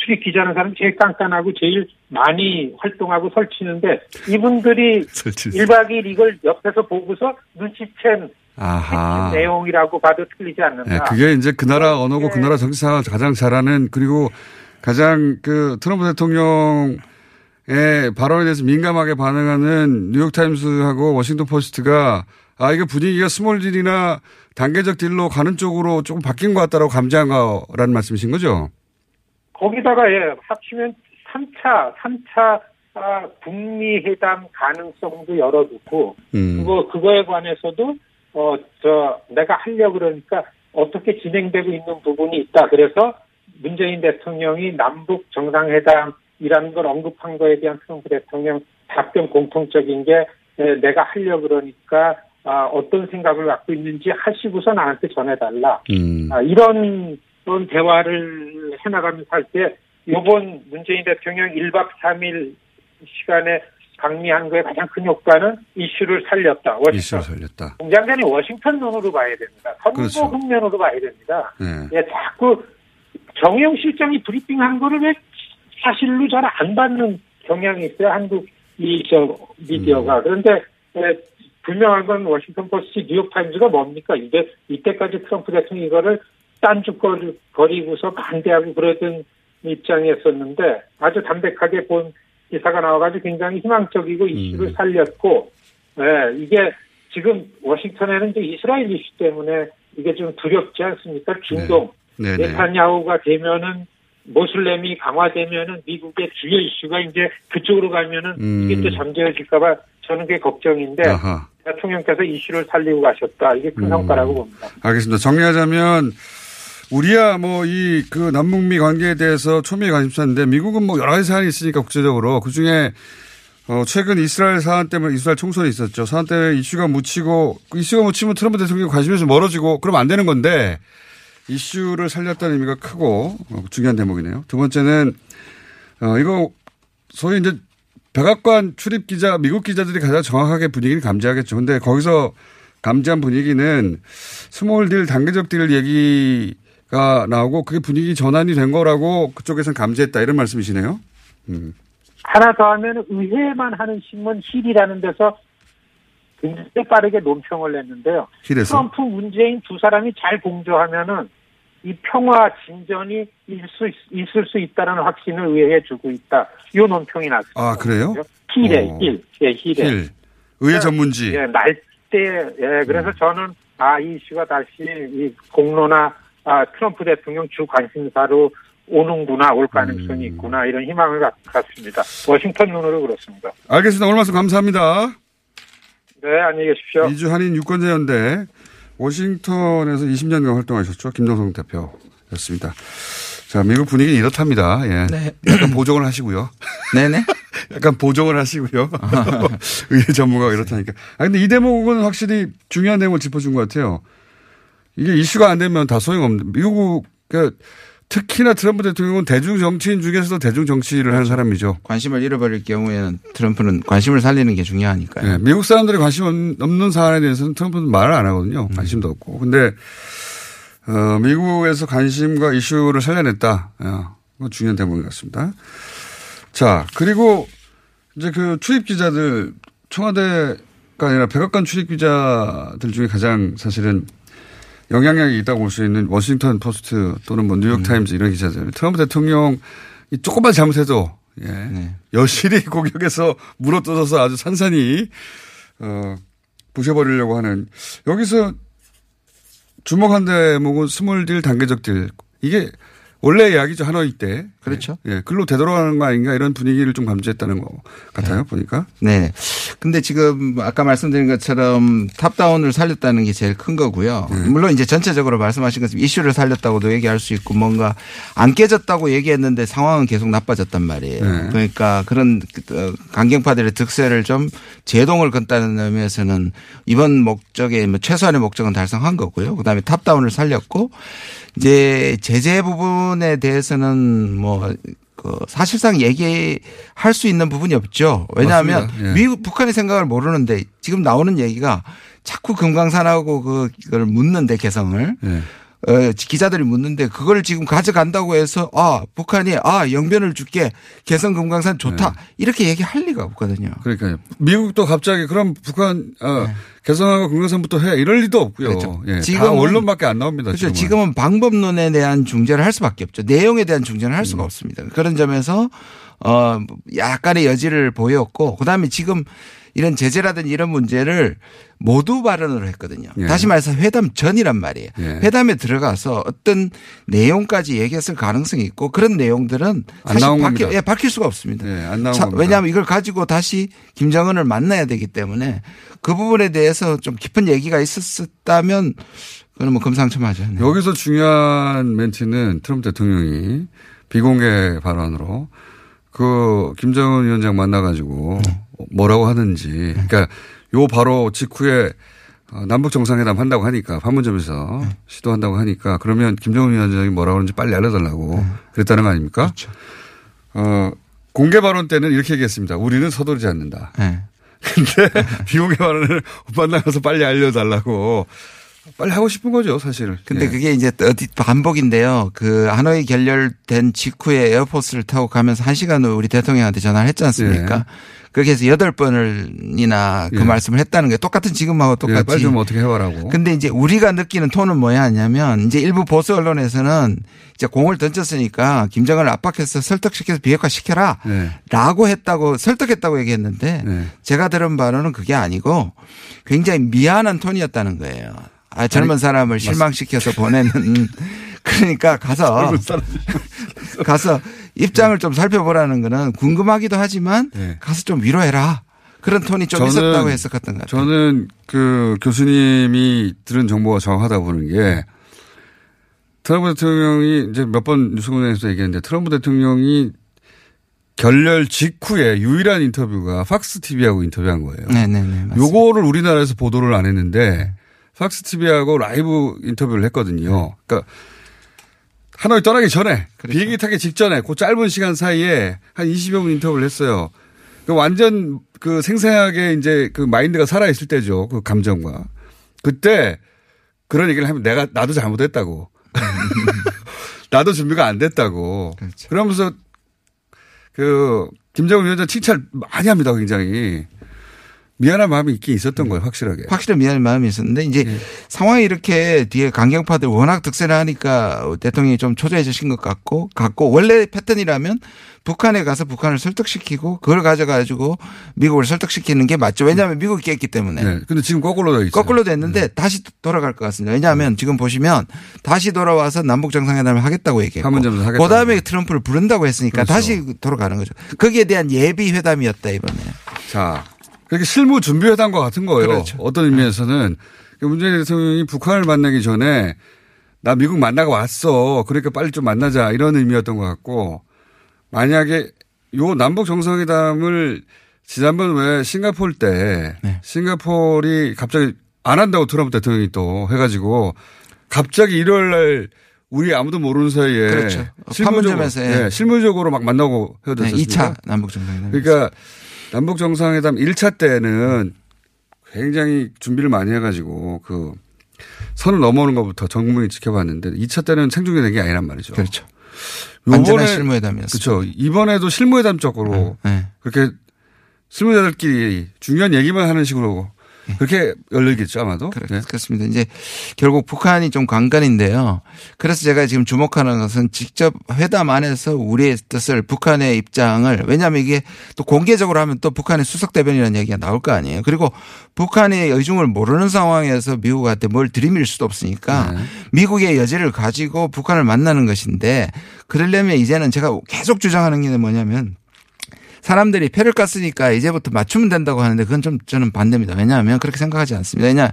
출입 기자는 사람 제일 깐깐하고 제일 많이 활동하고 설치는데 이분들이 설치. 1박 2일 이걸 옆에서 보고서 눈치챈 아하. 내용이라고 봐도 틀리지 않는다. 네, 그게 이제 그 나라 언어고 그 나라 정치 상황을 가장 잘하는 그리고 가장 그 트럼프 대통령의 발언에 대해서 민감하게 반응하는 뉴욕타임스하고 워싱턴 포스트가 아, 이거 분위기가 small deal이나 단계적 deal로 가는 쪽으로 조금 바뀐 것 같다라고 감지한 거라는 말씀이신 거죠? 거기다가 예, 합치면 3차, 3차 아, 북미 회담 가능성도 열어두고 음. 그거 그거에 관해서도 어 저 내가 하려 그러니까 어떻게 진행되고 있는 부분이 있다. 그래서 문재인 대통령이 남북 정상회담이라는 걸 언급한 거에 대한 트럼프 대통령 답변 공통적인 게 에, 내가 하려 그러니까 아, 어떤 생각을 갖고 있는지 하시고서 나한테 전해달라. 음. 아, 이런 그런 대화를 해나가면서 할때 요번 문재인 대통령 1박 3일 시간에 방미한 거에 가장 큰 효과는 이슈를 살렸다. 워싱턴. 이슈를 살렸다. 공장장이 워싱턴 눈으로 봐야 됩니다. 선거 그렇죠. 국면으로 봐야 됩니다. 네. 예, 자꾸 정의용 실장이 브리핑한 거를 왜 사실로 잘 안 받는 경향이 있어요. 한국 이 저 미디어가. 음. 그런데 예, 분명한 건 워싱턴 포스트, 뉴욕 타임즈가 뭡니까? 이게 이때까지 트럼프 대통령이 이거를 딴죽거리고서 반대하고 그러던 입장이었었는데 아주 담백하게 본 기사가 나와가지고 굉장히 희망적이고 이슈를 음. 살렸고, 예, 이게 지금 워싱턴에는 이제 이스라엘 이슈 때문에 이게 좀 두렵지 않습니까? 중동. 네, 네. 네타냐후가 되면은 모슬렘이 강화되면은 미국의 주요 이슈가 이제 그쪽으로 가면은 음. 이게 또 잠재워질까봐 저는 그게 걱정인데 아하. 대통령께서 이슈를 살리고 가셨다. 이게 큰 음. 성과라고 봅니다. 알겠습니다. 정리하자면 우리야 뭐 이 그 남북미 관계에 대해서 초미의 관심사인데 미국은 뭐 여러 가지 사안이 있으니까 국제적으로 그 중에 어 최근 이스라엘 사안 때문에 이스라엘 총선이 있었죠. 사안 때문에 이슈가 묻히고 그 이슈가 묻히면 트럼프 대통령 관심에서 멀어지고 그러면 안 되는 건데 이슈를 살렸다는 의미가 크고 어, 중요한 대목이네요. 두 번째는 어 이거 소위 이제 백악관 출입 기자 미국 기자들이 가장 정확하게 분위기를 감지하겠죠. 근데 거기서 감지한 분위기는 small deal 단계적 deal 얘기 가 나오고 그게 분위기 전환이 된 거라고 그쪽에서는 감지했다 이런 말씀이시네요. 음. 하나 더 하면 의회만 하는 신문 힐이라는 데서 굉장히 빠르게 논평을 냈는데요. 힐에서? 트럼프 문재인 두 사람이 잘 공조하면은 이 평화 진전이 있을 수, 있을 수 있다는 확신을 의회에 주고 있다. 이 논평이 났습니다. 아 그래요? 힐에 어. 힐, 예, 힐에. 힐 의회 전문지. 예, 날때 예, 그래서 저는 아, 이 이슈가 다시 이 공론화 아, 트럼프 대통령 주 관심사로 오는구나, 올 가능성이 있구나, 이런 희망을 갖, 갖습니다. 워싱턴 눈으로 그렇습니다. 알겠습니다. 오늘 말씀 감사합니다. 네, 안녕히 계십시오. 미주 한인 유권자연대 워싱턴에서 20년간 활동하셨죠. 김정성 대표였습니다. 자, 미국 분위기는 이렇답니다. 예. 네. 약간 보정을 하시고요. 네네. (laughs) 약간 보정을 하시고요. (laughs) 의회 전문가가 이렇다니까. 아, 근데 이 대목은 확실히 중요한 내용을 짚어준 것 같아요. 이게 이슈가 안 되면 다 소용없는, 미국, 그 특히나 트럼프 대통령은 대중 정치인 중에서도 대중 정치를 하는 사람이죠. 관심을 잃어버릴 경우에는 트럼프는 관심을 살리는 게 중요하니까요. 네, 미국 사람들이 관심 없는 사안에 대해서는 트럼프는 말을 안 하거든요. 관심도 없고. 근데, 어, 미국에서 관심과 이슈를 살려냈다. 어, 그건 중요한 대목인 것 같습니다. 자, 그리고 이제 그 출입 기자들, 청와대가 아니라 백악관 출입 기자들 중에 가장 사실은 영향력이 있다고 볼 수 있는 워싱턴 포스트 또는 뭐 뉴욕 타임즈 이런 기자들. 트럼프 대통령이 조금만 잘못해도 예. 네. 여실히 (laughs) 공격에서 물어뜯어서 아주 산산이 어, 부셔버리려고 하는 여기서 주목한 대목은 small deal 단계적 deal 이게 원래 이야기죠 하노이 때 그렇죠. 예, 글로 되돌아가는 거 아닌가 이런 분위기를 좀 감지했다는 거 같아요 보니까 네. 근데 지금 아까 말씀드린 것처럼 top-down을 살렸다는 게 제일 큰 거고요. 네. 물론 이제 전체적으로 말씀하신 것처럼 이슈를 살렸다고도 얘기할 수 있고 뭔가 안 깨졌다고 얘기했는데 상황은 계속 나빠졌단 말이에요. 네. 그러니까 그런 어, 강경파들의 득세를 좀 제동을 건다는 의미에서는 이번 목적의 뭐 최소한의 목적은 달성한 거고요. 그다음에 탑다운을 살렸고 이제 제재 부분에 대해서는 뭐, 그 사실상 얘기할 수 있는 부분이 없죠. 왜냐하면. 예. 미국, 북한의 생각을 모르는데 지금 나오는 얘기가 자꾸 금강산하고 그- 그걸 묻는데 개성을. 예. 어, 기자들이 묻는데 그걸 지금 가져간다고 해서 아, 북한이 아, 영변을 줄게 개성 금강산 좋다. 이렇게 얘기할 리가 없거든요. 그러니까요. 미국도 갑자기 그럼 북한 어, 개성하고 금강산부터 해 이럴 리도 없고요. 네. 그렇죠. 예, 다 지금은- 원론밖에 안 나옵니다. 그렇죠. 지금은. 지금은 방법론에 대한 중재를 할 수밖에 없죠. 내용에 대한 중재는 할 음. 수가 없습니다. 그런 점에서 어 약간의 여지를 보였고 그다음에 지금 이런 제재라든지 이런 문제를 모두 발언으로 했거든요. 예. 다시 말해서 회담 전이란 말이에요. 예. 회담에 들어가서 어떤 내용까지 얘기했을 가능성이 있고 그런 내용들은 안 사실 겁니다. 예, 밝힐 수가 없습니다. 예, 안 나온 자. 왜냐하면 이걸 가지고 다시 김정은을 만나야 되기 때문에 그 부분에 대해서 좀 깊은 얘기가 있었다면 그건 뭐 금상첨화죠. 네. 여기서 중요한 멘트는 트럼프 대통령이 비공개 발언으로 그 김정은 위원장 만나가지고 네. 뭐라고 하는지 그러니까 요 바로 직후에 어, 남북 정상회담 한다고 하니까 판문점에서 네. 시도한다고 하니까 그러면 김정은 위원장이 뭐라고 하는지 빨리 알려달라고 네. 그랬다는 거 아닙니까? 그렇죠. 어, 공개 발언 때는 이렇게 얘기했습니다. 우리는 서두르지 않는다. 네. (laughs) 근데 비공개 발언을 만나가서 빨리 알려달라고 빨리 하고 싶은 거죠, 사실. 근데 예. 그게 이제 어디 반복인데요. 그 하노이 결렬된 직후에 에어포스를 타고 가면서 한 시간 후 우리 대통령한테 전화를 했지 않습니까? 그 렇게 해서 여덟 번을이나 그 예. 말씀을 했다는 게 똑같은 지금하고 똑같이. 예, 빨리 좀 어떻게 해봐라고. 근데 이제 우리가 느끼는 톤은 뭐였냐면 이제 일부 보수 언론에서는 이제 공을 던졌으니까 김정은을 압박해서 설득시켜서 비핵화 시켜라. 네. 라고 했다고 설득했다고 얘기했는데 네. 제가 들은 바로는 그게 아니고 굉장히 미안한 톤이었다는 거예요. 아, 젊은 아니, 사람을 실망시켜서 보내는 (laughs) 그러니까 가서 가서 입장을 좀 살펴보라는 거는 궁금하기도 하지만 네. 가서 좀 위로해라. 그런 톤이 좀 있었다고 해석했던 것 같아요. 저는 그 교수님이 들은 정보가 정확하다 보는 게 트럼프 대통령이 이제 몇 번 뉴스공장에서 얘기했는데 트럼프 대통령이 결렬 직후에 유일한 인터뷰가 팍스 TV하고 인터뷰한 거예요. 네네네. 맞습니다. 요거를 우리나라에서 보도를 안 했는데 팍스 TV하고 라이브 인터뷰를 했거든요. 그러니까 하노이 떠나기 전에 그렇죠. 비행기 타기 직전에 그 짧은 시간 사이에 한 20여 분 인터뷰를 했어요. 그 완전 그 생생하게 이제 그 마인드가 살아 있을 때죠. 그 감정과. 그때 그런 얘기를 하면 내가 나도 잘못했다고. (laughs) 나도 준비가 안 됐다고. 그렇죠. 그러면서 그 김정은 위원장 칭찬 많이 합니다. 굉장히. 미안한 마음이 있긴 있었던 거예요. 확실하게. 확실히 미안한 마음이 있었는데 이제 네. 상황이 이렇게 뒤에 강경파들 워낙 득세를 하니까 대통령이 좀 초조해지신 것 같고 같고 원래 패턴이라면 북한에 가서 북한을 설득시키고 그걸 가져가지고 미국을 설득시키는 게 맞죠. 왜냐하면 미국이 깼기 때문에. 네. 근데 지금 거꾸로 돼 있어요. 거꾸로 됐는데 다시 돌아갈 것 같습니다. 왜냐하면 지금 보시면 다시 돌아와서 남북 정상회담을 하겠다고 얘기했고 하겠다고. 그다음에 트럼프를 부른다고 했으니까 그렇죠. 다시 돌아가는 거죠. 거기에 대한 예비 회담이었다 이번에. 자, 그렇게 실무 준비 회담과 같은 거예요. 그렇죠. 어떤 의미에서는 문재인 대통령이 북한을 만나기 전에 나 미국 만나고 왔어. 그러니까 빨리 좀 만나자 이런 의미였던 것 같고 만약에 요 남북 정상회담을 지난번 왜 싱가포르 때 네. 싱가포르이 갑자기 안 한다고 트럼프 대통령이 또 해가지고 갑자기 1월 날 우리 아무도 모르는 사이에 그렇죠. 실무적으로, 예. 네, 실무적으로 막 만나고 네, 헤어졌습니다. 2차 남북 정상회담. 그러니까 남북 정상회담 1차 때는 굉장히 준비를 많이 해가지고 그 선을 넘어오는 것부터 전 국민이 지켜봤는데 2차 때는 생중계 된 게 아니란 말이죠. 그렇죠. 완전한 실무회담이었어요. 그렇죠. 이번에도 실무회담 쪽으로 네. 그렇게 실무자들끼리 중요한 얘기만 하는 식으로 그렇게 열리겠죠 아마도. 그렇, 그렇습니다. 이제 결국 북한이 좀 관건인데요. 그래서 제가 지금 주목하는 것은 직접 회담 안에서 우리의 뜻을 북한의 입장을 왜냐하면 이게 또 공개적으로 하면 또 북한의 수석 대변이라는 얘기가 나올 거 아니에요. 그리고 북한의 의중을 모르는 상황에서 미국한테 뭘 들이밀 수도 없으니까 네. 미국의 여지를 가지고 북한을 만나는 것인데 그러려면 이제는 제가 계속 주장하는 게 뭐냐면 사람들이 표를 깠으니까 이제부터 맞추면 된다고 하는데 그건 좀 저는 반대입니다. 왜냐하면 그렇게 생각하지 않습니다. 왜냐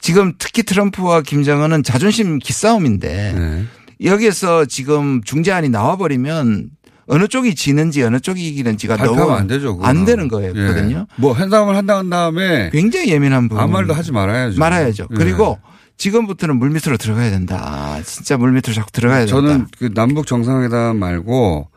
지금 특히 트럼프와 김정은은 자존심 기싸움인데 네. 여기에서 지금 중재안이 나와버리면 어느 쪽이 지는지 어느 쪽이 이기는지가 너무 안 되죠. 그거는. 안 되는 거거든요. 예. 뭐 회담을 한다는 다음에 굉장히 예민한 부분. 아무 말도 하지 말아야죠. 말아야죠. 예. 그리고 지금부터는 물 밑으로 들어가야 된다. 아, 진짜 물 밑으로 자꾸 들어가야 된다. 저는 그 남북 정상회담 말고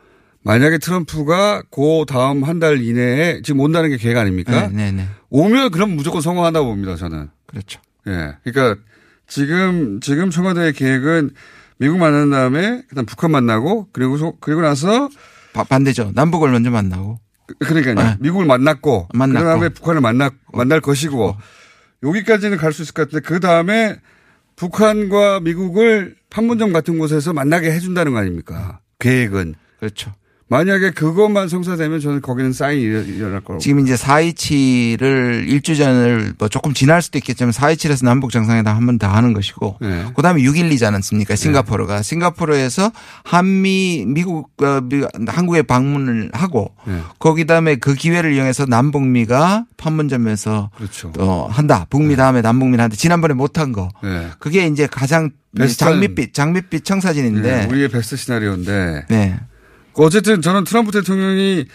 만약에 트럼프가 그 다음 한 달 이내에 지금 온다는 게 계획 아닙니까? 네, 네, 네. 오면 그럼 무조건 성공한다고 봅니다, 저는. 그렇죠. 예. 그러니까 지금, 지금 청와대의 계획은 미국 만난 다음에 그다음 북한 만나고 그리고 소- 그리고 나서 바- 반대죠. 남북을 먼저 만나고. 그러니까요. 네. 미국을 만났고 만났고. 그다음에 북한을 만나 만날 것이고 여기까지는 갈 수 있을 것 같은데 그 다음에 북한과 미국을 판문점 같은 곳에서 만나게 해준다는 거 아닙니까? 계획은. 그렇죠. 만약에 그것만 성사되면 저는 거기는 사인이 일어- 일어날 거라고. 지금 이제 427을 일주 전을 뭐 조금 지날 수도 있겠지만 427에서 남북 정상회담 한 번 더 하는 것이고 네. 그다음에 612지 않습니까? 싱가포르가 싱가포르에서 한미 미국 어, 미- 한국에 방문을 하고 네. 거기 다음에 그 기회를 이용해서 남북미가 판문점에서 그렇죠. 또 한다. 북미 다음에 남북미를 한다. 지난번에 못한 거. 네. 그게 이제 가장 장밋빛 장밋빛 청사진인데 네, 우리의 베스트 시나리오인데. 네. 어쨌든 저는 트럼프 대통령이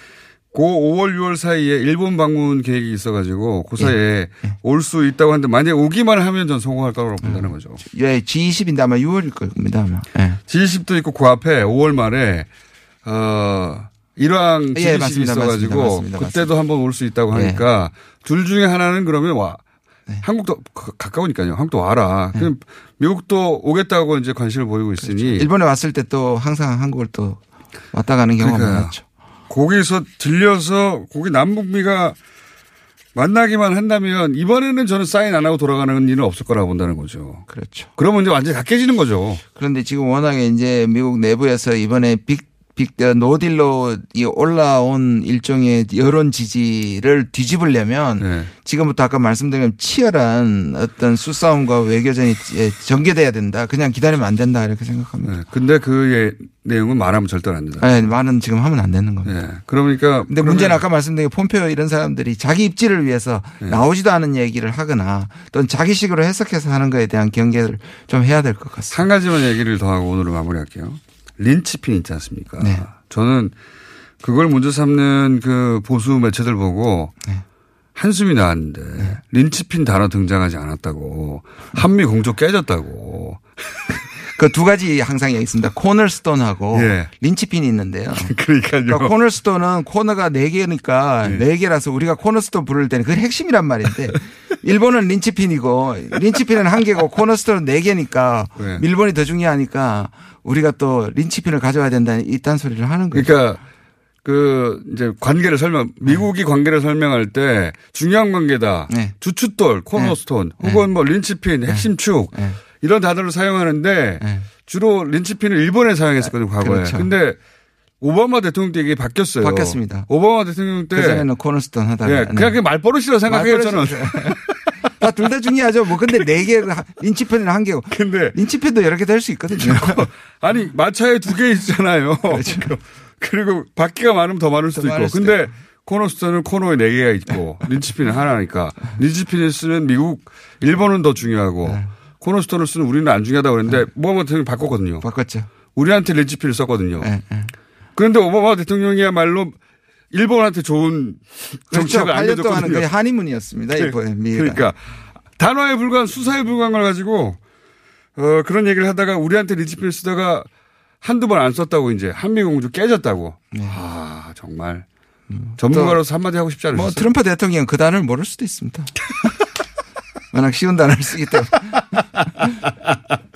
고 5월, 6월 사이에 일본 방문 계획이 있어가지고 그 사이에 올수 있다고 하는데 만약에 오기만 하면 전 성공할 거라고 본다는 거죠. 예, G20인데 아마 6월일 겁니다. 아마. 예. G20도 있고 그 앞에 5월 말에 어 일왕 예, G20이 맞습니다. 있어가지고 맞습니다. 맞습니다. 그때도 한번 올 수 있다고 예. 하니까 둘 중에 하나는 그러면 와 네. 한국도 가- 가까우니까요. 한국도 와라. 그럼 미국도 오겠다고 이제 관심을 보이고 있으니 그렇죠. 일본에 왔을 때 또 항상 한국을 또 왔다 가는 경우가 그러니까요. 많았죠. 거기서 들려서 거기 남북미가 만나기만 한다면 이번에는 저는 사인 안 하고 돌아가는 일은 없을 거라고 본다는 거죠. 그렇죠. 그러면 이제 완전히 다 깨지는 거죠. 그런데 지금 워낙에 이제 미국 내부에서 이번에 빅, 노딜로 이 올라온 일종의 여론 지지를 뒤집으려면 네. 지금부터 아까 말씀드린 치열한 어떤 수싸움과 외교전이 예, 전개돼야 된다. 그냥 기다리면 안 된다. 이렇게 생각합니다. 네. 근데 그 예- 내용은 말하면 절대 안 된다. 네, 말은 지금 하면 안 되는 겁니다. 네. 그러니까. 근데 문제는 아까 말씀드린 폼페오 이런 사람들이 자기 입지를 위해서 네. 나오지도 않은 얘기를 하거나 또는 자기식으로 해석해서 하는 거에 대한 경계를 좀 해야 될 것 같습니다. 한 가지만 얘기를 더 하고 오늘은 마무리할게요. 린치핀 있지 않습니까? 네. 저는 그걸 문제 삼는 그 보수 매체들 보고 네. 한숨이 나왔는데 린치핀 단어 등장하지 않았다고 한미 공조 깨졌다고 (laughs) 그 두 가지 항상 여기 있습니다. 코널스톤하고 예. 린치핀이 있는데요. (laughs) 그러니까요. 그러니까 코널스톤은 코너가 네 개니까 네 개라서 우리가 코너스톤 부를 때는 그게 핵심이란 말인데 (laughs) 일본은 린치핀이고 린치핀은 한 개고 코너스톤은 네 개니까 네. 일본이 더 중요하니까 우리가 또 린치핀을 가져와야 된다는 이딴 소리를 하는 거죠. 그러니까 그 이제 관계를 설명 미국이 관계를 설명할 때 중요한 관계다. 네. 주춧돌, 코너스톤 혹은 뭐 린치핀, 핵심축 네. 이런 단어를 사용하는데 주로 린치핀을 일본에 사용했었거든요, 과거에. 그렇죠. 근데 오바마 대통령 때 이게 바뀌었어요. 바뀌었습니다. 오바마 대통령 때 그전에는 코너스톤 하다가 예, 그냥 그 말버릇이라고 생각해요, 저는. (laughs) 다둘 다 중요하죠. 뭐 근데 네 개, 린치펜은 한 개고. 근데 린치펜도 여러 개될수 있거든요. (laughs) 아니 마차에 두 개 있잖아요. (laughs) 그렇죠. 그리고 바퀴가 많으면 더 많을 수도 많을 있고. 근데 코너스톤은 코너에 네 개가 있고 린치핀은 하나니까 린치핀을 쓰는 미국, 일본은 더 중요하고 네. 코너스톤을 쓰는 우리는 안 중요하다고 그랬는데 오바마 대통령이 바꿨거든요. 바꿨죠. 우리한테 린치핀을 썼거든요. 네, 네. 그런데 오바마 대통령이야말로 일본한테 좋은. 정책을 8년 동안은 알려줬거든요. 그게 한의문이었습니다. 네. 그러니까 단어에 불과한 수사에 불과한 걸 가지고 어, 그런 얘기를 하다가 우리한테 리치필 쓰다가 한두 번 안 썼다고 이제 한미공주 깨졌다고. 아 정말 전문가로서 한마디 하고 싶지 않으셨어요? 뭐 트럼프 대통령은 그 단어를 모를 수도 있습니다. (laughs) 워낙 쉬운 단어를 쓰기 때문에. (laughs)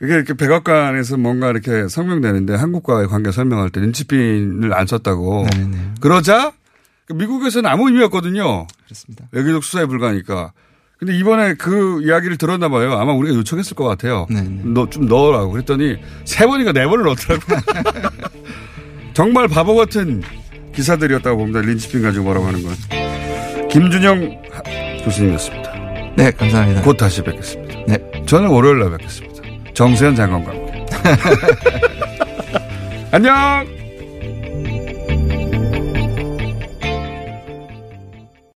그게 이렇게 백악관에서 뭔가 이렇게 설명되는데 한국과의 관계 설명할 때 린치핀을 안 썼다고. 네, 그러자 미국에서는 아무 의미 없거든요. 그렇습니다. 외교적 수사에 불과하니까. 근데 이번에 그 이야기를 들었나 봐요. 아마 우리가 요청했을 것 같아요. 너 좀 넣으라고. 그랬더니 세 번인가 네 번을 넣더라고요. (laughs) 정말 바보 같은 기사들이었다고 봅니다. 린치핀 가지고 뭐라고 하는 건. 김준영 교수님이었습니다. 네, 감사합니다. 곧 다시 뵙겠습니다. 네. 저는 월요일 날 뵙겠습니다. 정세현 장관과. (laughs) 안녕!